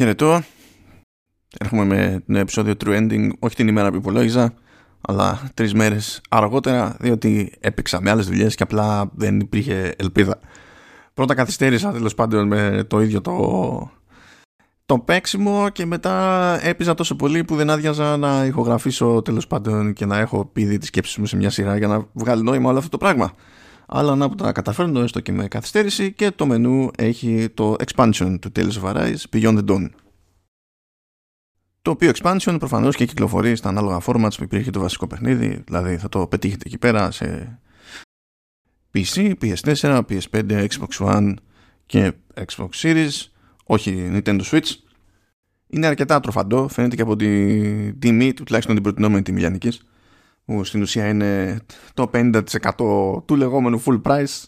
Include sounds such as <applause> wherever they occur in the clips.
Χαιρετώ. Έρχομαι με το επεισόδιο True Ending, όχι την ημέρα που υπολόγιζα, αλλά τρεις μέρες αργότερα, διότι έπαιξα με άλλες δουλειές και απλά δεν υπήρχε ελπίδα. Πρώτα καθυστέρησα τέλος πάντων με το ίδιο το, το παίξιμο και μετά έπιζα τόσο πολύ που δεν άδειαζα να ηχογραφήσω τέλος πάντων και να έχω πει τη σκέψη μου σε μια σειρά για να βγάλει νόημα όλο αυτό το πράγμα αλλά να τα καταφέρνω έστω και με καθυστέρηση και το μενού έχει το expansion του Tales of Arise Beyond the Dawn. Το οποίο expansion προφανώς και κυκλοφορεί στα ανάλογα formats που υπήρχε το βασικό παιχνίδι δηλαδή θα το πετύχετε εκεί πέρα σε PC, PS4, PS5, Xbox One και Xbox Series όχι Nintendo Switch. Είναι αρκετά τροφαντό φαίνεται και από τη τιμή του τουλάχιστον την προτινόμενη τιμή λιανικής που στην ουσία είναι το 50% του λεγόμενου full price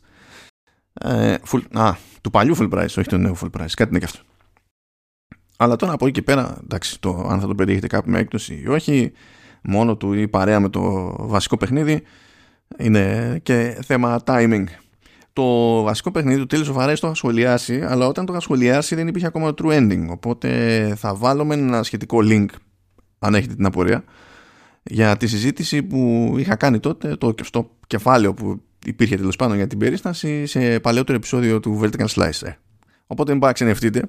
ε, full, α, του παλιού full price, όχι του νέου full price, κάτι είναι και αυτό. Αλλά τώρα από εκεί και πέρα, εντάξει, το, αν θα το πετύχετε κάπου με έκπτωση ή όχι, μόνο του ή παρέα με το βασικό παιχνίδι, είναι και θέμα timing. Το βασικό παιχνίδι του Tales of Arise το είχα σχολιάσει, αλλά όταν το είχα σχολιάσει δεν υπήρχε ακόμα το true ending. Οπότε θα βάλουμε ένα σχετικό link, αν έχετε την απορία, για τη συζήτηση που είχα κάνει τότε το, στο κεφάλαιο που υπήρχε τέλος πάντων για την περίσταση σε παλαιότερο επεισόδιο του Vertical Slice. Ε. Οπότε μην ξενευτείτε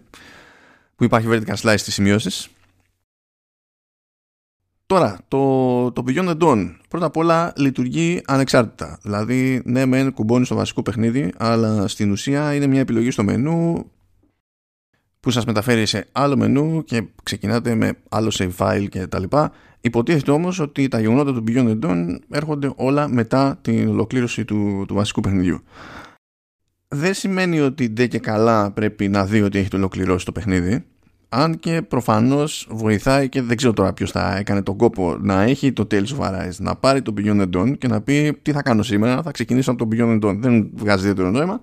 που υπάρχει Vertical Slice στις σημειώσεις. Τώρα, το, το Beyond the Dawn πρώτα απ' όλα λειτουργεί ανεξάρτητα. Δηλαδή, ναι, μεν κουμπώνει στο βασικό παιχνίδι, αλλά στην ουσία είναι μια επιλογή στο μενού που σας μεταφέρει σε άλλο μενού και ξεκινάτε με άλλο save file και τα λοιπά. Υποτίθεται όμως ότι τα γεγονότα του Beyond the Dawn έρχονται όλα μετά την ολοκλήρωση του, του βασικού παιχνιδιού. Δεν σημαίνει ότι ντε και καλά πρέπει να δει ότι έχει το ολοκληρώσει το παιχνίδι. Αν και προφανώς βοηθάει και δεν ξέρω τώρα ποιος θα έκανε τον κόπο να έχει το Tales of Arise, να πάρει το Beyond the Dawn και να πει τι θα κάνω σήμερα, θα ξεκινήσω από το Beyond the Dawn. Δεν βγάζει ιδιαίτερο νόημα.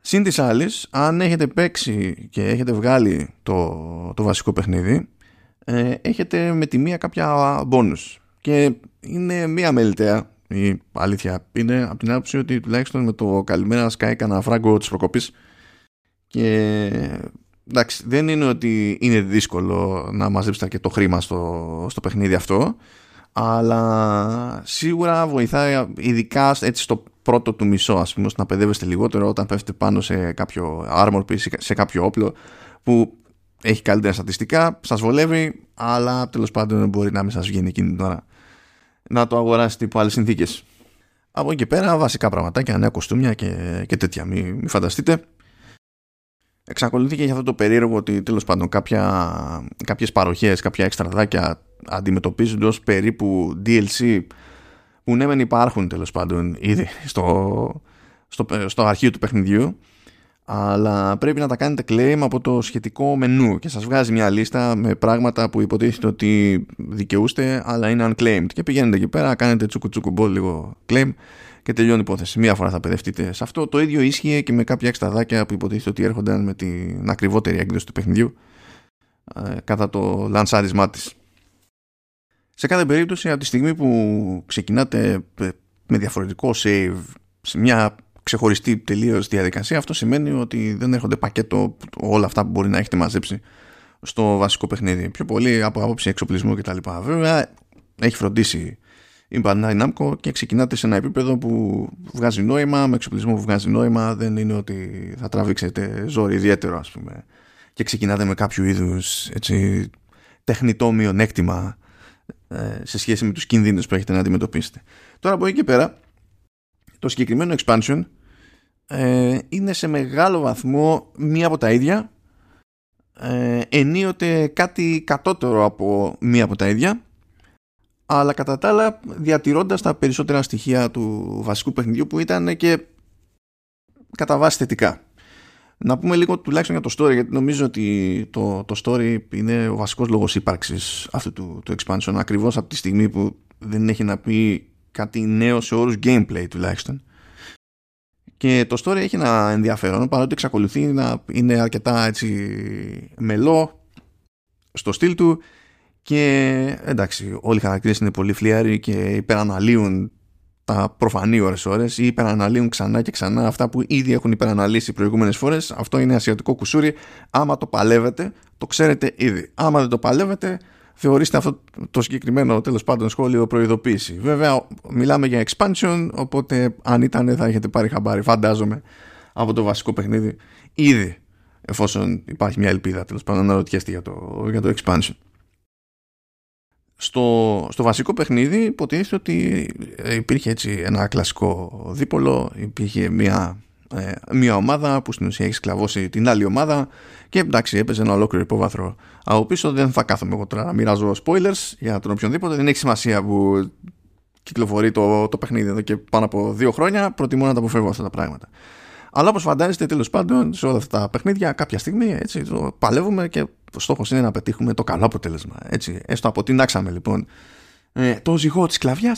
Συν της άλλης, αν έχετε παίξει και έχετε βγάλει το, το βασικό παιχνίδι, ε, έχετε με τη μία κάποια bonus. Και είναι μία μελιτέα, η αλήθεια είναι από την άποψη ότι τουλάχιστον με το καλημέρα σκάει κανένα φράγκο της προκοπής. Και εντάξει, δεν είναι ότι είναι δύσκολο να μαζέψετε και το χρήμα στο, στο παιχνίδι αυτό, αλλά σίγουρα βοηθάει ειδικά έτσι στο πρώτο του μισό, ας πούμε, ώστε να παιδεύεστε λιγότερο όταν πέφτετε πάνω σε κάποιο armor piece, σε κάποιο όπλο που έχει καλύτερα στατιστικά, σας βολεύει, αλλά τέλος πάντων μπορεί να μην σας βγαίνει εκείνη την ώρα να το αγοράσετε υπό άλλες συνθήκες. Από εκεί και πέρα βασικά πραγματάκια, νέα κοστούμια και, και τέτοια, μην μη φανταστείτε. Εξακολουθεί και για αυτό το περίεργο ότι τέλος πάντων κάποια, κάποιες παροχές, κάποια εξτραδάκια αντιμετωπίζονται ως περίπου DLC που ναι μεν υπάρχουν τέλος πάντων ήδη στο, στο, στο αρχείο του παιχνιδιού αλλά πρέπει να τα κάνετε claim από το σχετικό μενού και σας βγάζει μια λίστα με πράγματα που υποτίθεται ότι δικαιούστε αλλά είναι unclaimed και πηγαίνετε εκεί πέρα, κάνετε τσούκου τσούκου μπολ λίγο claim και τελειώνει η υπόθεση. Μία φορά θα παιδευτείτε σε αυτό. Το ίδιο ίσχυε και με κάποια εξταδάκια που υποτίθεται ότι έρχονταν με την ακριβότερη έκδοση του παιχνιδιού ε, κατά το λανσάρισμά της. Σε κάθε περίπτωση από τη στιγμή που ξεκινάτε με διαφορετικό save σε μια ξεχωριστή τελείως διαδικασία αυτό σημαίνει ότι δεν έρχονται πακέτο όλα αυτά που μπορεί να έχετε μαζέψει στο βασικό παιχνίδι. Πιο πολύ από άποψη εξοπλισμού κτλ. Βέβαια έχει φροντίσει η Bandai Namco και ξεκινάτε σε ένα επίπεδο που βγάζει νόημα, με εξοπλισμό που βγάζει νόημα, δεν είναι ότι θα τραβήξετε ζόρι ιδιαίτερο ας πούμε και ξεκινάτε με κάποιο είδους έτσι, τεχνητό μειονέκτημα ε, σε σχέση με τους κινδύνους που έχετε να αντιμετωπίσετε. Τώρα από εκεί και πέρα το συγκεκριμένο expansion ε, είναι σε μεγάλο βαθμό μία από τα ίδια ε, ενίοτε κάτι κατώτερο από μία από τα ίδια αλλά κατά τα άλλα διατηρώντας τα περισσότερα στοιχεία του βασικού παιχνιδιού που ήταν και κατά βάση θετικά. Να πούμε λίγο τουλάχιστον για το story γιατί νομίζω ότι το, το story είναι ο βασικός λόγος ύπαρξης αυτού του, του expansion ακριβώς από τη στιγμή που δεν έχει να πει κάτι νέο σε όρους gameplay τουλάχιστον. Και το story έχει ένα ενδιαφέρον παρότι εξακολουθεί να είναι αρκετά έτσι μελό στο στυλ του και εντάξει όλοι οι χαρακτήρες είναι πολύ φλιάροι και υπεραναλύουν τα προφανή ώρες ώρες ή υπεραναλύουν ξανά και ξανά αυτά που ήδη έχουν υπεραναλύσει προηγούμενες φορές. Αυτό είναι ασιατικό κουσούρι. Άμα το παλεύετε το ξέρετε ήδη. Άμα δεν το παλεύετε θεωρήστε αυτό το συγκεκριμένο τέλος πάντων σχόλιο προειδοποίηση. Βέβαια μιλάμε για expansion οπότε αν ήταν θα έχετε πάρει χαμπάρι φαντάζομαι από το βασικό παιχνίδι ήδη εφόσον υπάρχει μια ελπίδα τέλος πάντων να ρωτιέστε για το, για το expansion στο, στο βασικό παιχνίδι υποτίθεται ότι υπήρχε έτσι ένα κλασικό δίπολο, υπήρχε μια, ε, μια ομάδα που στην ουσία έχει σκλαβώσει την άλλη ομάδα και εντάξει έπαιζε ένα ολόκληρο υπόβαθρο από πίσω. Δεν θα κάθομαι εγώ τώρα να μοιράζω spoilers για τον οποιονδήποτε. Δεν έχει σημασία που κυκλοφορεί το, το παιχνίδι εδώ και πάνω από δύο χρόνια. Προτιμώ να τα αποφεύγω αυτά τα πράγματα. Αλλά όπως φαντάζεστε, τέλος πάντων, σε όλα αυτά τα παιχνίδια, κάποια στιγμή έτσι, το παλεύουμε και ο στόχος είναι να πετύχουμε το καλό αποτέλεσμα. Έτσι. Έστω αποτινάξαμε λοιπόν ε, το ζυγό της κλαβιά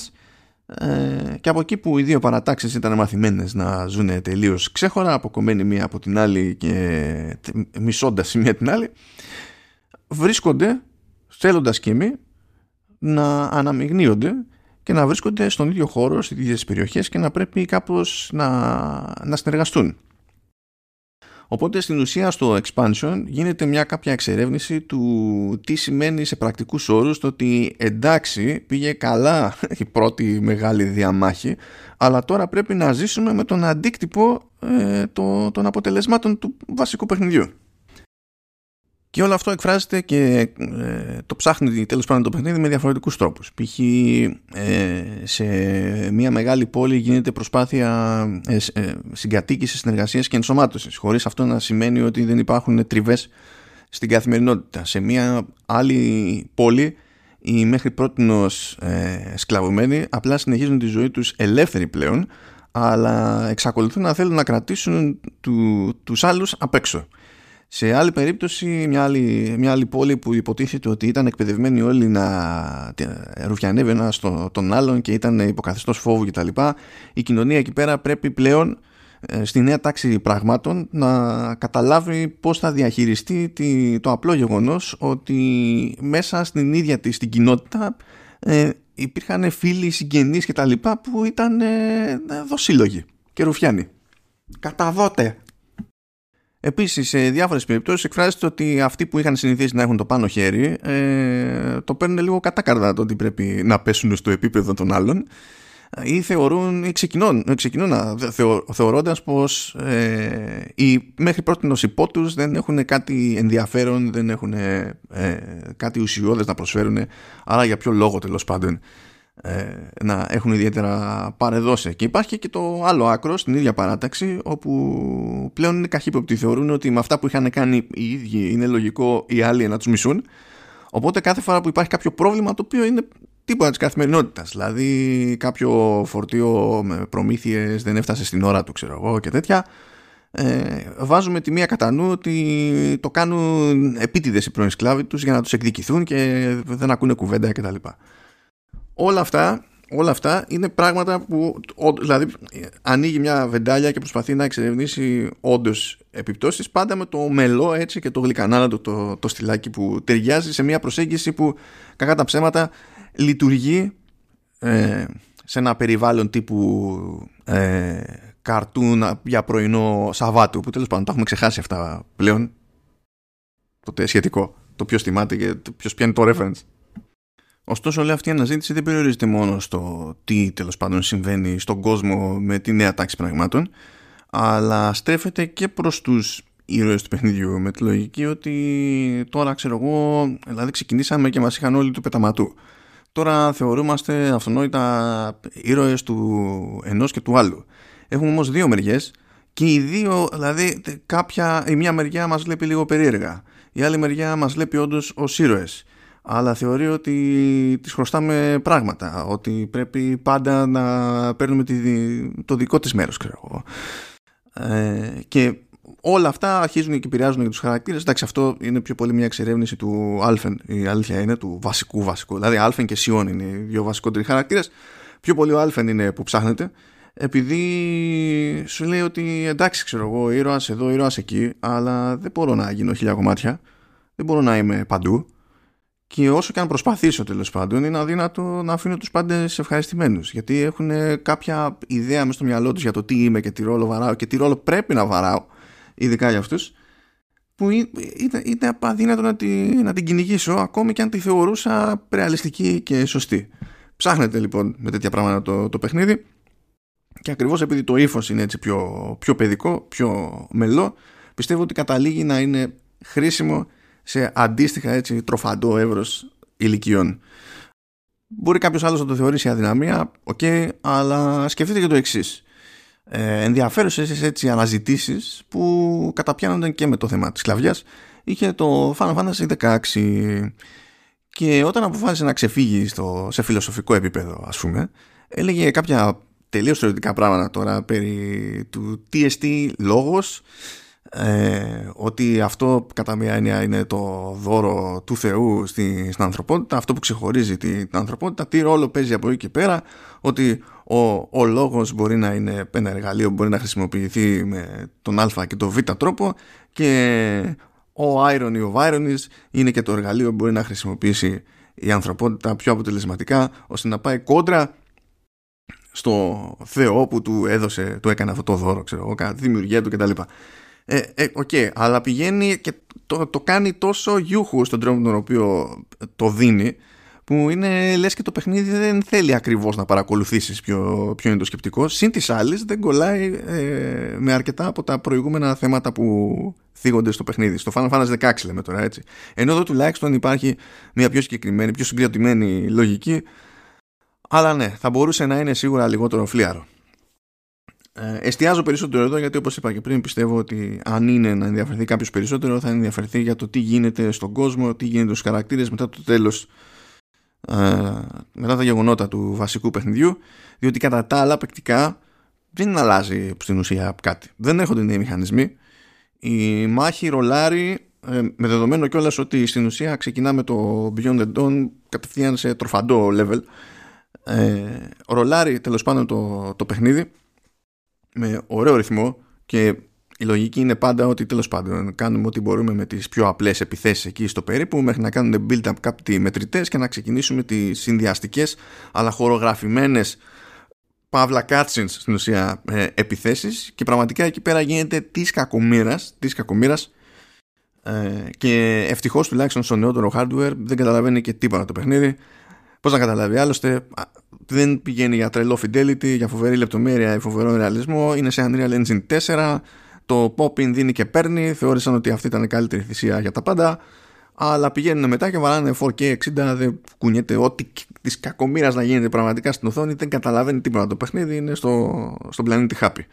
ε, και από εκεί που οι δύο παρατάξεις ήταν μαθημένες να ζουν τελείως ξέχωρα, αποκομμένοι μία από την άλλη και μισώντας η μία την άλλη, βρίσκονται θέλοντας και εμείς να αναμειγνύονται και να βρίσκονται στον ίδιο χώρο, στις ίδιες περιοχές και να πρέπει κάπως να, να συνεργαστούν. Οπότε στην ουσία στο expansion γίνεται μια κάποια εξερεύνηση του τι σημαίνει σε πρακτικούς όρους το ότι εντάξει πήγε καλά η πρώτη μεγάλη διαμάχη αλλά τώρα πρέπει να ζήσουμε με τον αντίκτυπο ε, το, των αποτελεσμάτων του βασικού παιχνιδιού. Και όλο αυτό εκφράζεται και ε, το ψάχνει τέλος πάντων το παιχνίδι με διαφορετικούς τρόπους. Π.χ. Ε, σε μια μεγάλη πόλη γίνεται προσπάθεια ε, ε, συγκατοίκησης, συνεργασίας και ενσωμάτωσης χωρίς αυτό να σημαίνει ότι δεν υπάρχουν τριβές στην καθημερινότητα. Σε μια άλλη πόλη οι μέχρι πρότινος ε, σκλαβωμένοι απλά συνεχίζουν τη ζωή τους ελεύθεροι πλέον αλλά εξακολουθούν να θέλουν να κρατήσουν του, τους άλλους απ' έξω. Σε άλλη περίπτωση, μια άλλη, μια άλλη πόλη που υποτίθεται ότι ήταν εκπαιδευμένοι όλοι να ρουφιανεύει ένα τον άλλον και ήταν υποκαθεστώς φόβου κτλ. Η κοινωνία εκεί πέρα πρέπει πλέον ε, στη νέα τάξη πραγμάτων να καταλάβει πώς θα διαχειριστεί το απλό γεγονός ότι μέσα στην ίδια της την κοινότητα ε, υπήρχαν φίλοι, συγγενείς και τα λοιπά που ήταν ε, δοσύλλογοι και ρουφιάνοι. Καταδότε Επίσης, σε διάφορες περιπτώσεις εκφράζεται ότι αυτοί που είχαν συνηθίσει να έχουν το πάνω χέρι ε, το παίρνουν λίγο κατάκαρδα το ότι πρέπει να πέσουν στο επίπεδο των άλλων ή θεωρούν ή ξεκινούν, ξεκινούν θεω, θεωρώντας πως ε, οι μέχρι πρώτη υπό τους δεν έχουν κάτι ενδιαφέρον δεν έχουν ε, κάτι ουσιώδες να προσφέρουν άρα για ποιο λόγο τέλος πάντων ε, να έχουν ιδιαίτερα παρεδώσει. Και υπάρχει και το άλλο άκρο στην ίδια παράταξη όπου πλέον είναι καχύποπτοι. Θεωρούν ότι με αυτά που είχαν κάνει οι ίδιοι είναι λογικό οι άλλοι να τους μισούν. Οπότε κάθε φορά που υπάρχει κάποιο πρόβλημα το οποίο είναι τίποτα της καθημερινότητας. Δηλαδή κάποιο φορτίο με προμήθειες δεν έφτασε στην ώρα του, ξέρω εγώ και τέτοια. Ε, βάζουμε τη μία κατά νου ότι το κάνουν επίτηδες οι πρώην σκλάβοι τους για να τους εκδικηθούν και δεν ακούνε κουβέντα κτλ όλα αυτά, όλα αυτά είναι πράγματα που δηλαδή ανοίγει μια βεντάλια και προσπαθεί να εξερευνήσει όντως επιπτώσεις πάντα με το μελό έτσι και το γλυκανάλατο το, το στυλάκι που ταιριάζει σε μια προσέγγιση που κακά τα ψέματα λειτουργεί ε, σε ένα περιβάλλον τύπου ε, καρτούν για πρωινό Σαββάτου που τέλος πάντων τα έχουμε ξεχάσει αυτά πλέον. Το σχετικό το ποιος θυμάται και ποιος πιάνει το reference Ωστόσο, όλη αυτή η αναζήτηση δεν περιορίζεται μόνο στο τι τέλος πάντων συμβαίνει στον κόσμο με τη νέα τάξη πραγμάτων, αλλά στρέφεται και προς τους ήρωες του παιχνιδιού με τη λογική ότι τώρα ξέρω εγώ, δηλαδή ξεκινήσαμε και μας είχαν όλοι του πεταματού. Τώρα θεωρούμαστε αυτονόητα ήρωες του ενός και του άλλου. Έχουμε όμως δύο μεριές και οι δύο, δηλαδή κάποια, η μία μεριά μας βλέπει λίγο περίεργα. Η άλλη μεριά μας βλέπει όντως ως ήρωες αλλά θεωρεί ότι τις χρωστάμε πράγματα ότι πρέπει πάντα να παίρνουμε το δικό της μέρος ξέρω ε, και όλα αυτά αρχίζουν και επηρεάζουν για τους χαρακτήρες. Εντάξει αυτό είναι πιο πολύ μια εξερεύνηση του Άλφεν. Η αλήθεια είναι του βασικού βασικού. Δηλαδή Άλφεν και Σιόν είναι οι δύο βασικότεροι χαρακτήρες. Πιο πολύ ο Άλφεν είναι που ψάχνεται επειδή σου λέει ότι εντάξει ξέρω εγώ ήρωας εδώ ήρωας εκεί αλλά δεν μπορώ να γίνω χίλια κομμάτια. Δεν μπορώ να είμαι παντού και όσο και αν προσπαθήσω τέλος πάντων είναι αδύνατο να αφήνω τους πάντες ευχαριστημένους γιατί έχουν κάποια ιδέα μες στο μυαλό τους για το τι είμαι και τι ρόλο βαράω και τι ρόλο πρέπει να βαράω ειδικά για αυτούς που είναι, είναι αδύνατο να, να την κυνηγήσω ακόμη και αν τη θεωρούσα ρεαλιστική και σωστή. Ψάχνετε λοιπόν με τέτοια πράγματα το, το παιχνίδι και ακριβώς επειδή το ύφος είναι έτσι πιο, πιο παιδικό, πιο μελό πιστεύω ότι καταλήγει να είναι χρήσιμο σε αντίστοιχα έτσι τροφαντό εύρος ηλικιών. Μπορεί κάποιος άλλος να το θεωρήσει αδυναμία, ok, okay, αλλά σκεφτείτε και το εξής. Ε, ενδιαφέρουσες έτσι αναζητήσεις που καταπιάνονταν και με το θέμα της σκλαβιάς είχε το Final Fantasy 16 και όταν αποφάσισε να ξεφύγει στο, σε φιλοσοφικό επίπεδο ας πούμε έλεγε κάποια τελείως θεωρητικά πράγματα τώρα περί του TST λόγος ε, ότι αυτό κατά μία έννοια είναι το δώρο του Θεού στην, στην ανθρωπότητα αυτό που ξεχωρίζει την, ανθρωπότητα τι ρόλο παίζει από εκεί και πέρα ότι ο, ο λόγος μπορεί να είναι ένα εργαλείο που μπορεί να χρησιμοποιηθεί με τον α και τον β τρόπο και ο irony ο ironies είναι και το εργαλείο που μπορεί να χρησιμοποιήσει η ανθρωπότητα πιο αποτελεσματικά ώστε να πάει κόντρα στο Θεό που του έδωσε, του έκανε αυτό το δώρο, ξέρω εγώ, κατά τη δημιουργία του κτλ. Ε, ε, okay, αλλά πηγαίνει και το, το κάνει τόσο γιούχου στον τρόπο τον οποίο το δίνει που είναι λες και το παιχνίδι δεν θέλει ακριβώς να παρακολουθήσεις ποιο, ποιο είναι το σκεπτικό. Συν της άλλης δεν κολλάει ε, με αρκετά από τα προηγούμενα θέματα που θίγονται στο παιχνίδι. Στο Final Fantasy 16 λέμε τώρα έτσι. Ενώ εδώ τουλάχιστον υπάρχει μια πιο συγκεκριμένη πιο συγκεκριμένη λογική. Αλλά ναι θα μπορούσε να είναι σίγουρα λιγότερο φλίαρο ε, εστιάζω περισσότερο εδώ γιατί όπως είπα και πριν πιστεύω ότι αν είναι να ενδιαφερθεί κάποιος περισσότερο θα ενδιαφερθεί για το τι γίνεται στον κόσμο, τι γίνεται στους χαρακτήρες μετά το τέλος ε, μετά τα γεγονότα του βασικού παιχνιδιού διότι κατά τα άλλα παικτικά δεν αλλάζει στην ουσία κάτι. Δεν έχουν νέοι μηχανισμοί. Η μάχη ρολάρει ε, με δεδομένο κιόλας ότι στην ουσία ξεκινάμε το Beyond the Dawn κατευθείαν σε τροφαντό level. Ε, ρολάρει τέλος πάντων το, το παιχνίδι με ωραίο ρυθμό και η λογική είναι πάντα ότι τέλος πάντων κάνουμε ό,τι μπορούμε με τις πιο απλές επιθέσεις εκεί στο περίπου μέχρι να κάνουν build-up κάποιοι μετρητές και να ξεκινήσουμε τις συνδυαστικές αλλά χορογραφημένες παύλα cutscenes στην ουσία ε, επιθέσεις. Και πραγματικά εκεί πέρα γίνεται της κακομήρας, της κακομήρας ε, και ευτυχώς τουλάχιστον στο νεότερο hardware δεν καταλαβαίνει και τίποτα το παιχνίδι. Πώς να καταλάβει, άλλωστε δεν πηγαίνει για τρελό fidelity, για φοβερή λεπτομέρεια ή φοβερό ρεαλισμό. Είναι σε Unreal Engine 4. Το pop-in δίνει και παίρνει. Θεώρησαν ότι αυτή ήταν η καλύτερη θυσία για τα πάντα. Αλλά πηγαίνουν μετά και βαράνε 4K 60. Δεν κουνιέται ό,τι της κακομοίρας να γίνεται πραγματικά στην οθόνη. Δεν καταλαβαίνει τίποτα. Το παιχνίδι είναι στο, στον πλανήτη Happy.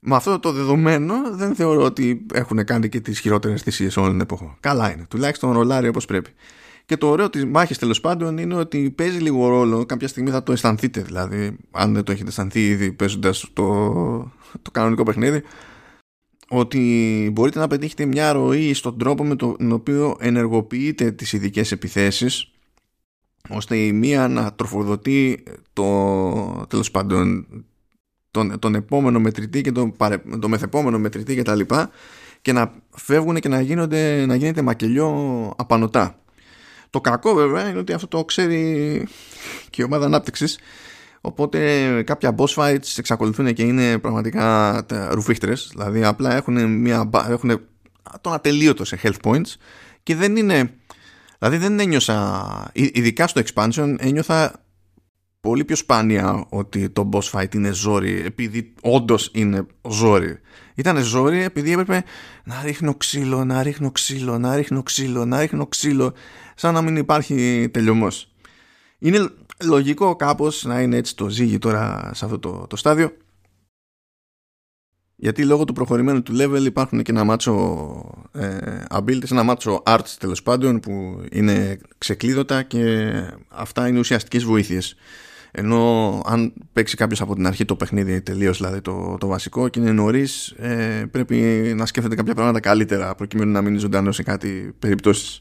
Με αυτό το δεδομένο δεν θεωρώ ότι έχουν κάνει και τις χειρότερες θυσίες όλων την εποχών. Καλά είναι. Τουλάχιστον ρολάρει όπως πρέπει. Και το ωραίο της μάχης τέλος πάντων είναι ότι παίζει λίγο ρόλο. Κάποια στιγμή θα το αισθανθείτε, δηλαδή, αν δεν το έχετε αισθανθεί ήδη παίζοντας το, το κανονικό παιχνίδι, ότι μπορείτε να πετύχετε μια ροή στον τρόπο με τον οποίο ενεργοποιείτε τις ειδικές επιθέσεις ώστε η μία να τροφοδοτεί το, τέλος πάντων τον, τον επόμενο μετρητή και τον, τον μεθεπόμενο μετρητή και τα λοιπά και να φεύγουν και να, γίνονται, να γίνεται μακελιό απανοτά το κακό βέβαια είναι ότι αυτό το ξέρει και η ομάδα ανάπτυξης. Οπότε κάποια boss fights εξακολουθούν και είναι πραγματικά ρουφίχτρες Δηλαδή απλά έχουν, μια, έχουν τον ατελείωτο σε health points και δεν είναι. Δηλαδή δεν ένιωσα. Ειδικά στο expansion ένιωθα πολύ πιο σπάνια ότι το boss fight είναι ζόρι επειδή όντως είναι ζόρι. Ήταν ζόρι επειδή έπρεπε να ρίχνω ξύλο, να ρίχνω ξύλο, να ρίχνω ξύλο, να ρίχνω ξύλο σαν να μην υπάρχει τελειωμός. Είναι λογικό κάπως να είναι έτσι το ζύγι τώρα σε αυτό το, το στάδιο γιατί λόγω του προχωρημένου του level υπάρχουν και ένα μάτσο ε, abilities, ένα μάτσο arts τέλος πάντων που είναι ξεκλείδωτα και αυτά είναι ουσιαστικές βοήθειες. Ενώ αν παίξει κάποιος από την αρχή το παιχνίδι τελείως, δηλαδή το, το βασικό και είναι νωρίς, ε, πρέπει να σκέφτεται κάποια πράγματα καλύτερα προκειμένου να μείνει ζωντανός σε κάτι περιπτώσεις.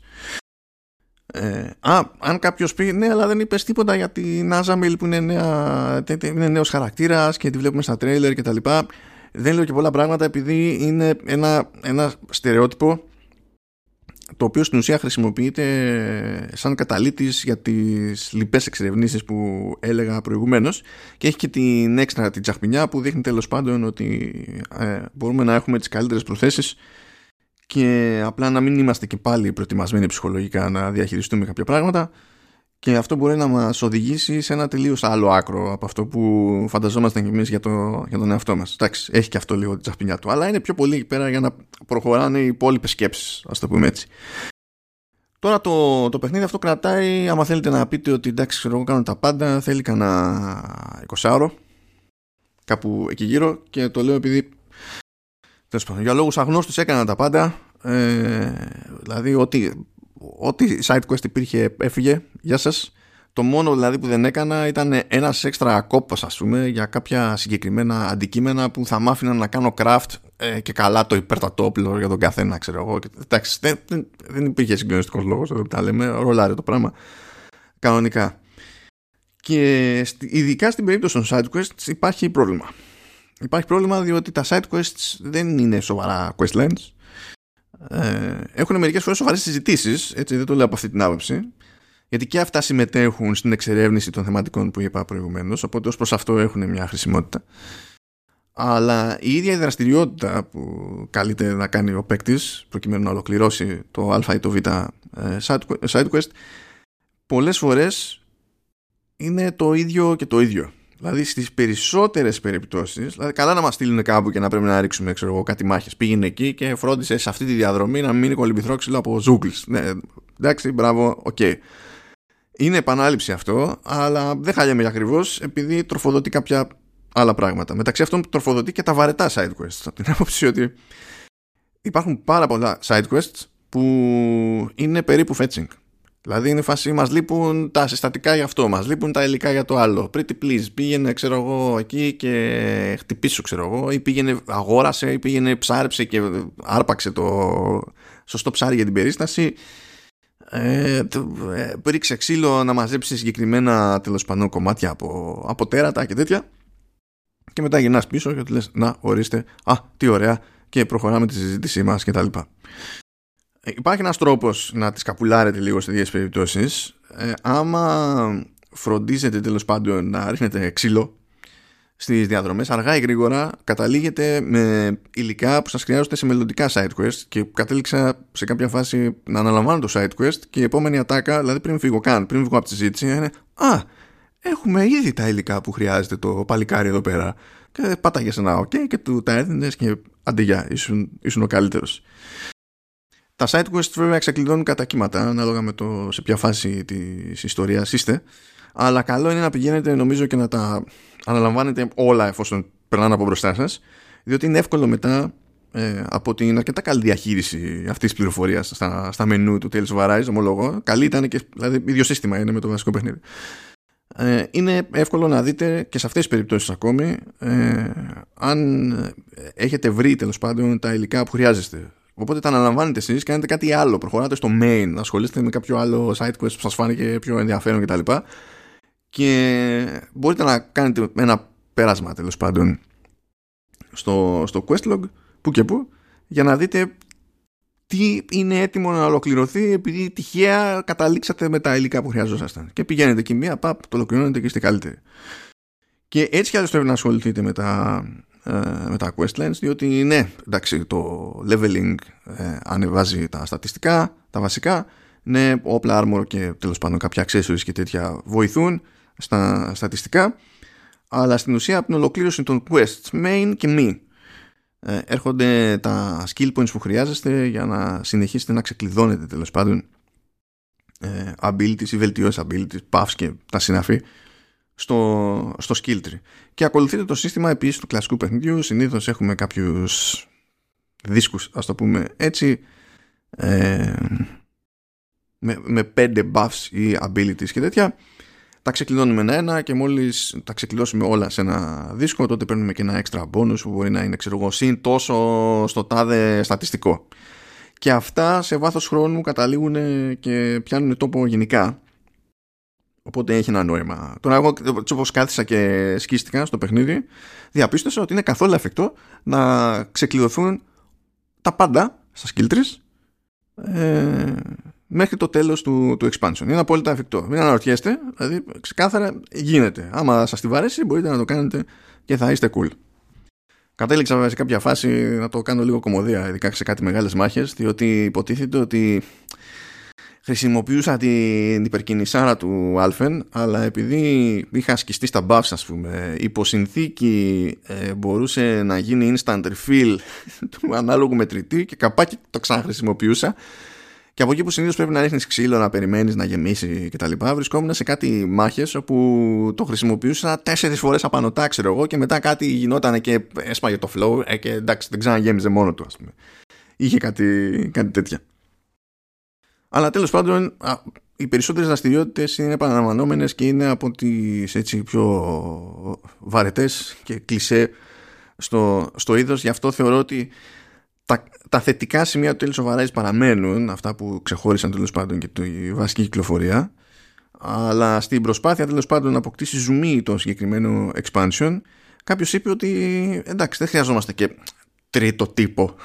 Ε, α, αν κάποιος πει ναι, αλλά δεν είπες τίποτα για την Άζαμιλ που είναι, νέα, είναι νέος χαρακτήρας και τη βλέπουμε στα τρέιλερ και τα λοιπά. Δεν λέω και πολλά πράγματα επειδή είναι ένα, ένα στερεότυπο το οποίο στην ουσία χρησιμοποιείται σαν καταλήτης για τις λοιπές εξερευνήσεις που έλεγα προηγουμένως και έχει και την έξτρα την τσαχπινιά που δείχνει τέλος πάντων ότι ε, μπορούμε να έχουμε τις καλύτερες προθέσεις και απλά να μην είμαστε και πάλι προετοιμασμένοι ψυχολογικά να διαχειριστούμε κάποια πράγματα και αυτό μπορεί να μας οδηγήσει σε ένα τελείως άλλο άκρο από αυτό που φανταζόμασταν κι εμείς για, το, για τον εαυτό μας. Εντάξει, έχει και αυτό λίγο την τσαχπινιά του, αλλά είναι πιο πολύ εκεί πέρα για να προχωράνε οι υπόλοιπες σκέψεις, ας το πούμε έτσι. Τώρα το, το παιχνίδι αυτό κρατάει, άμα θέλετε να πείτε ότι εντάξει, ξέρω εγώ κάνω τα πάντα, θέλει κανένα 20 ώρο, κάπου εκεί γύρω και το λέω επειδή για λόγους αγνώστους έκανα τα πάντα, ε, δηλαδή ότι ό,τι side quest υπήρχε έφυγε, γεια σας. Το μόνο δηλαδή που δεν έκανα ήταν ένας έξτρα κόπος ας πούμε για κάποια συγκεκριμένα αντικείμενα που θα μ' άφηναν να κάνω craft ε, και καλά το υπέρτατο όπλο για τον καθένα ξέρω εγώ. Εντάξει δεν, δεν, δεν υπήρχε συγκλονιστικός λόγος εδώ που τα λέμε, ρολάρε το πράγμα κανονικά. Και ειδικά στην περίπτωση των side quests υπάρχει πρόβλημα. Υπάρχει πρόβλημα διότι τα side quests δεν είναι σοβαρά questlines ε, έχουν μερικές φορές σοβαρές συζητήσεις έτσι δεν το λέω από αυτή την άποψη γιατί και αυτά συμμετέχουν στην εξερεύνηση των θεματικών που είπα προηγουμένως οπότε ως προς αυτό έχουν μια χρησιμότητα. Αλλά η ίδια η δραστηριότητα που καλείται να κάνει ο παίκτης προκειμένου να ολοκληρώσει το α ή το β ε, side quest πολλές φορές είναι το ίδιο και το ίδιο Δηλαδή στις περισσότερες περιπτώσεις, δηλαδή καλά να μας στείλουν κάπου και να πρέπει να ρίξουμε ξέρω εγώ, κάτι μάχες. Πήγαινε εκεί και φρόντισε σε αυτή τη διαδρομή να μην είναι ξύλο από zeugle. Ναι, εντάξει, μπράβο, ok. Okay. Είναι επανάληψη αυτό, αλλά δεν χαλιέμαι ακριβώς επειδή τροφοδοτεί κάποια άλλα πράγματα. Μεταξύ αυτών τροφοδοτεί και τα βαρετά side quests. Από την άποψη ότι υπάρχουν πάρα πολλά side quests που είναι περίπου fetching. Δηλαδή είναι φάση, μας λείπουν τα συστατικά για αυτό, μας λείπουν τα υλικά για το άλλο. Pretty please, πήγαινε ξέρω εγώ εκεί και χτυπήσω ξέρω εγώ ή πήγαινε αγόρασε ή πήγαινε ψάρεψε και άρπαξε το σωστό ψάρι για την περίσταση. Ε, ε, ρίξε ξύλο να μαζέψει συγκεκριμένα τέλος πάντων κομμάτια από, από τέρατα και τέτοια και μετά γυρνάς πίσω και του λες να ορίστε, α τι ωραία και προχωράμε τη συζήτησή μας και τα λοιπά. Ε, υπάρχει ένας τρόπος να τις καπουλάρετε λίγο σε δύο περιπτώσεις. Ε, άμα φροντίζετε τέλος πάντων να ρίχνετε ξύλο στις διαδρομές, αργά ή γρήγορα καταλήγετε με υλικά που σας χρειάζονται σε μελλοντικά side quest και κατέληξα σε κάποια φάση να αναλαμβάνω το side quest και η επόμενη ατάκα, δηλαδή πριν φύγω καν, πριν φύγω από τη συζήτηση, είναι «Α, έχουμε ήδη τα υλικά που χρειάζεται το παλικάρι εδώ πέρα». Και πάταγες ένα ok και του τα έδινες και αντιγιά, ήσουν, ήσουν ο καλύτερος. Τα side quests βέβαια εξακλειδώνουν κατά κύματα ανάλογα με το σε ποια φάση της ιστορίας είστε. Αλλά καλό είναι να πηγαίνετε νομίζω και να τα αναλαμβάνετε όλα εφόσον περνάνε από μπροστά σας. Διότι είναι εύκολο μετά ε, από την αρκετά καλή διαχείριση αυτής της πληροφορίας στα, στα μενού του Tales of Arise ομολογώ. Καλή ήταν και δηλαδή ίδιο σύστημα είναι με το βασικό παιχνίδι. Ε, είναι εύκολο να δείτε και σε αυτές τις περιπτώσεις ακόμη ε, αν έχετε βρει τέλος πάντων τα υλικά που χρειάζεστε Οπότε τα αναλαμβάνετε εσείς, κάνετε κάτι άλλο. Προχωράτε στο main, ασχολείστε με κάποιο άλλο site quest που σας φάνηκε πιο ενδιαφέρον κτλ. Και, και μπορείτε να κάνετε ένα πέρασμα τέλος πάντων στο, στο questlog που και που για να δείτε τι είναι έτοιμο να ολοκληρωθεί επειδή τυχαία καταλήξατε με τα υλικά που χρειαζόσασταν. Και πηγαίνετε εκεί μία, παπ, το ολοκληρώνετε και είστε καλύτεροι. Και έτσι κι άλλως πρέπει να ασχοληθείτε με τα, ε, με τα questlines διότι ναι εντάξει το leveling ε, ανεβάζει τα στατιστικά τα βασικά. Ναι όπλα armor και τέλος πάντων κάποια accessories και τέτοια βοηθούν στα στατιστικά. Αλλά στην ουσία από την ολοκλήρωση των quests main και me ε, έρχονται τα skill points που χρειάζεστε για να συνεχίσετε να ξεκλειδώνετε τέλος πάντων ε, abilities ή βελτιώσεις abilities, buffs και τα συναφή στο, στο skill tree. Και ακολουθείτε το σύστημα επίσης του κλασικού παιχνιδιού. Συνήθως έχουμε κάποιους δίσκους, ας το πούμε έτσι, ε, με, με πέντε buffs ή abilities και τέτοια. Τα ξεκλειδώνουμε ένα-ένα και μόλις τα ξεκλειδώσουμε όλα σε ένα δίσκο τότε παίρνουμε και ένα extra bonus που μπορεί να είναι ξέρω εγώ συν τόσο στο τάδε στατιστικό. Και αυτά σε βάθος χρόνου καταλήγουν και πιάνουν τόπο γενικά Οπότε έχει ένα νόημα. Τώρα, εγώ όπως κάθισα και σκίστηκα στο παιχνίδι, διαπίστωσα ότι είναι καθόλου εφικτό να ξεκλειδωθούν τα πάντα στα skill trees ε, μέχρι το τέλος του, του expansion. Είναι απόλυτα εφικτό. Μην αναρωτιέστε, δηλαδή ξεκάθαρα γίνεται. Άμα σας τη βαρέσει μπορείτε να το κάνετε και θα είστε cool. Κατέληξα σε κάποια φάση να το κάνω λίγο κομμωδία, ειδικά σε κάτι μεγάλες μάχες, διότι υποτίθεται ότι χρησιμοποιούσα την υπερκινησάρα του Alphen αλλά επειδή είχα ασκηστεί στα buffs ας πούμε υπό συνθήκη ε, μπορούσε να γίνει instant refill <laughs> του ανάλογου μετρητή και καπάκι το ξαναχρησιμοποιούσα και από εκεί που συνήθως πρέπει να ρίχνεις ξύλο, να περιμένεις να γεμίσει κτλ. Βρισκόμουν σε κάτι μάχες όπου το χρησιμοποιούσα τέσσερις φορές απανοτά, ξέρω εγώ, και μετά κάτι γινόταν και έσπαγε το flow ε, και εντάξει, δεν ξαναγέμιζε μόνο του, ας πούμε. Είχε κάτι, κάτι τέτοια. Αλλά τέλος πάντων οι περισσότερες δραστηριότητες είναι επαναλαμβανόμενες και είναι από τις έτσι πιο βαρετές και κλισέ στο, στο είδος. Γι' αυτό θεωρώ ότι τα, τα θετικά σημεία του Tales of παραμένουν αυτά που ξεχώρισαν τέλος πάντων και τη βασική κυκλοφορία. Αλλά στην προσπάθεια τέλος πάντων να αποκτήσει ζουμί το συγκεκριμένο expansion κάποιος είπε ότι εντάξει δεν χρειαζόμαστε και τρίτο τύπο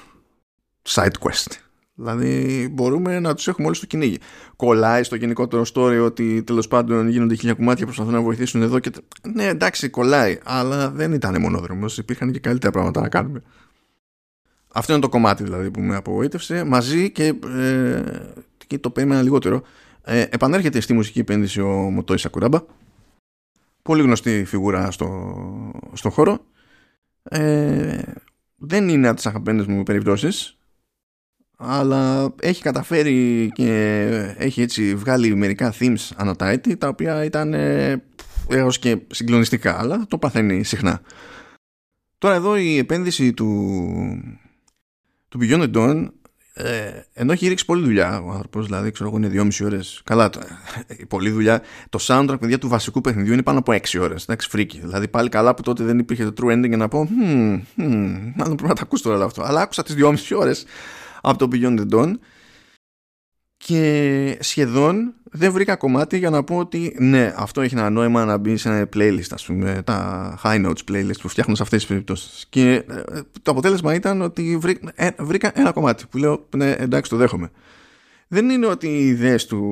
side quest Δηλαδή μπορούμε να τους έχουμε όλοι στο κυνήγι. Κολλάει στο γενικότερο story ότι τέλος πάντων γίνονται χίλια κομμάτια προσπαθούν να βοηθήσουν εδώ και... Ναι εντάξει κολλάει αλλά δεν ήταν μονόδρομος υπήρχαν και καλύτερα πράγματα να κάνουμε. Αυτό είναι το κομμάτι δηλαδή που με απογοήτευσε μαζί και, ε, και το περίμενα λιγότερο. Ε, επανέρχεται στη μουσική επένδυση ο Μωτόη Σακουράμπα. Πολύ γνωστή φιγούρα στο, στο χώρο. Ε, δεν είναι από τις αγαπημένες μου περιπτώσεις αλλά έχει καταφέρει και έχει έτσι βγάλει μερικά themes ανά τα έτη τα οποία ήταν ε, έως και συγκλονιστικά αλλά το παθαίνει συχνά τώρα εδώ η επένδυση του του Beyond the Dawn ε, ενώ έχει ρίξει πολλή δουλειά ο άνθρωπος, δηλαδή ξέρω εγώ είναι δυόμιση ώρες. Καλά, ε, πολλή δουλειά. Το soundtrack παιδιά του βασικού παιχνιδιού είναι πάνω από έξι ώρες. Εντάξει, φρίκι. Δηλαδή πάλι καλά που τότε δεν υπήρχε το true ending για να πω, hm, hm, μάλλον πρέπει να τα ακούσω τώρα αυτό. Αλλά άκουσα τις δυόμιση ώρες από το Beyond the Dawn και σχεδόν δεν βρήκα κομμάτι για να πω ότι ναι, αυτό έχει ένα νόημα να μπει σε ένα playlist, ας πούμε, τα high notes playlist που φτιάχνω σε αυτές τις περιπτώσεις. Και ε, το αποτέλεσμα ήταν ότι ε, βρήκα ένα κομμάτι που λέω, ναι, εντάξει, το δέχομαι. Δεν είναι ότι οι ιδέες του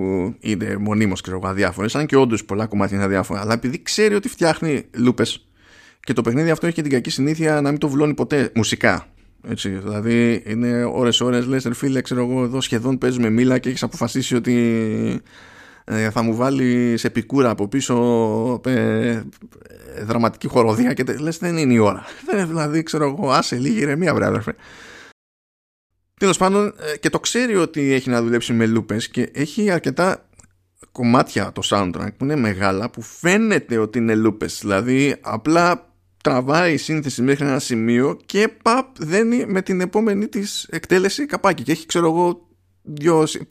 είναι μονίμως αδιάφορες, αν και όντως πολλά κομμάτια είναι αδιάφορα, αλλά επειδή ξέρει ότι φτιάχνει λούπες και το παιχνίδι αυτό έχει και την κακή συνήθεια να μην το βουλώνει ποτέ μουσικά. Έτσι, δηλαδή είναι ώρες ώρες λες ρε φίλε ξέρω εγώ εδώ σχεδόν παίζουμε μίλα και έχεις αποφασίσει ότι ε, θα μου βάλεις σε πικούρα από πίσω ε, δραματική χοροδία και λες δεν είναι η ώρα. <laughs> Δηλαδή ξέρω εγώ άσε λίγη ηρεμία βρε αδερφέ. Τέλος πάντων ε, και το ξέρει ότι έχει να δουλέψει με λούπες και έχει αρκετά κομμάτια το soundtrack που είναι μεγάλα που φαίνεται ότι είναι λούπες. Δηλαδή απλά τραβάει η σύνθεση μέχρι ένα σημείο και παπ δένει με την επόμενη της εκτέλεση καπάκι. Και έχει ξέρω εγώ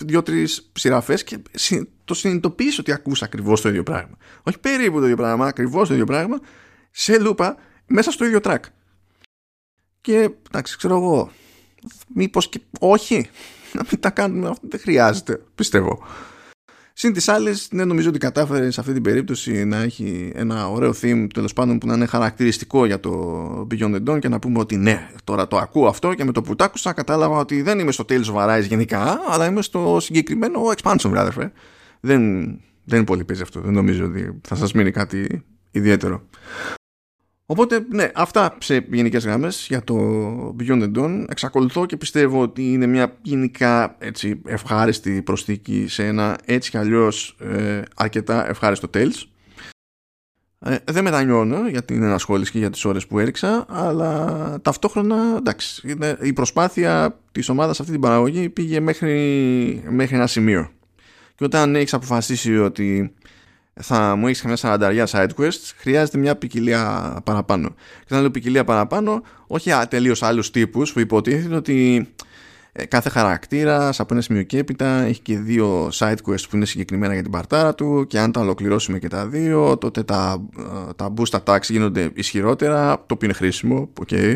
δύο-τρεις σειραφές και το συνειδητοποιείς ότι ακούς ακριβώς το ίδιο πράγμα. Όχι περίπου το ίδιο πράγμα, ακριβώς το ίδιο πράγμα σε λούπα μέσα στο ίδιο track. Και εντάξει ξέρω εγώ μήπως και όχι. Να μην τα κάνουμε αυτό δεν χρειάζεται πιστεύω Συν τι άλλε, ναι, νομίζω ότι κατάφερε σε αυτή την περίπτωση να έχει ένα ωραίο theme τέλος πάντων που να είναι χαρακτηριστικό για το Beyond the Dawn και να πούμε ότι ναι, τώρα το ακούω αυτό και με το που το άκουσα κατάλαβα ότι δεν είμαι στο Tales of Arise γενικά, αλλά είμαι στο συγκεκριμένο expansion, brother. Δεν, δεν πολύ παίζει αυτό. Δεν νομίζω ότι θα σας μείνει κάτι ιδιαίτερο. Οπότε, ναι, αυτά σε γενικές γραμμές για το Beyond the Dawn. Εξακολουθώ και πιστεύω ότι είναι μια γενικά έτσι, ευχάριστη προσθήκη σε ένα έτσι κι αλλιώς ε, αρκετά ευχάριστο Tales. Ε, δεν μετανιώνω για την ενασχόληση και για τις ώρες που έριξα αλλά ταυτόχρονα εντάξει, η προσπάθεια της ομάδας αυτή την παραγωγή πήγε μέχρι, μέχρι ένα σημείο και όταν έχεις αποφασίσει ότι θα μου έχεις καμιά σαρανταριά side quests, χρειάζεται μια ποικιλία παραπάνω. Και όταν λέω ποικιλία παραπάνω, όχι τελείως άλλους τύπους που υποτίθεται ότι ε, κάθε χαρακτήρα από ένα σημείο και έπειτα έχει και δύο side quests που είναι συγκεκριμένα για την παρτάρα του και αν τα ολοκληρώσουμε και τα δύο τότε τα, ε, τα boost attacks γίνονται ισχυρότερα το οποίο είναι χρήσιμο, okay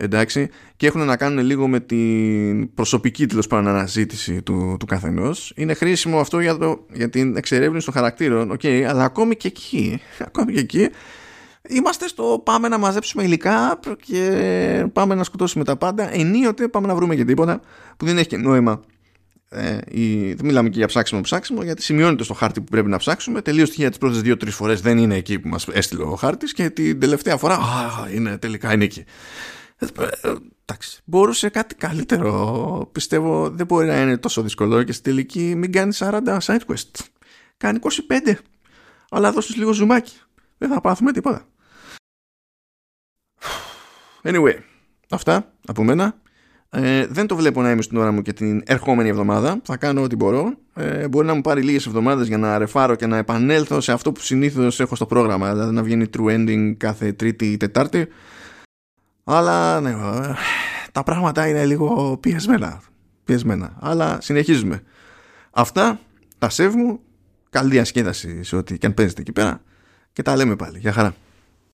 εντάξει, και έχουν να κάνουν λίγο με την προσωπική τέλος πάντων αναζήτηση του, του καθενός. Είναι χρήσιμο αυτό για, το, για την εξερεύνηση των χαρακτήρων, okay, αλλά ακόμη και εκεί, <laughs> ακόμη και εκεί είμαστε στο πάμε να μαζέψουμε υλικά και πάμε να σκοτώσουμε τα πάντα. Ενίοτε πάμε να βρούμε και τίποτα που δεν έχει και νόημα ε, η, δεν μιλάμε και για ψάξιμο ψάξιμο γιατί σημειώνεται στο χάρτη που πρέπει να ψάξουμε τελείω τυχαία τις πρώτες δύο-τρεις φορές δεν είναι εκεί που μας έστειλε ο χάρτης και την τελευταία φορά α, είναι, τελικά είναι εκεί. Ε, ε, εντάξει, μπορούσε κάτι καλύτερο. Πιστεύω δεν μπορεί να είναι τόσο δύσκολο και στη τελική μην κάνει 40 side quest. Κάνει 25. Αλλά δώσεις λίγο ζουμάκι. Δεν θα πάθουμε τίποτα. Anyway, αυτά από μένα. Ε, δεν το βλέπω να είμαι στην ώρα μου και την ερχόμενη εβδομάδα. Θα κάνω ό,τι μπορώ. Ε, μπορεί να μου πάρει λίγες εβδομάδες για να ρεφάρω και να επανέλθω σε αυτό που συνήθως έχω στο πρόγραμμα. Δηλαδή να βγαίνει true ending κάθε Τρίτη ή Τετάρτη. Αλλά ναι, ε, τα πράγματα είναι λίγο πιεσμένα. πιεσμένα. Αλλά συνεχίζουμε. Αυτά, τα σεβ μου. Καλή ασκέδαση σε ό,τι και αν παίζετε εκεί πέρα. Και τα λέμε πάλι. Γεια χαρά.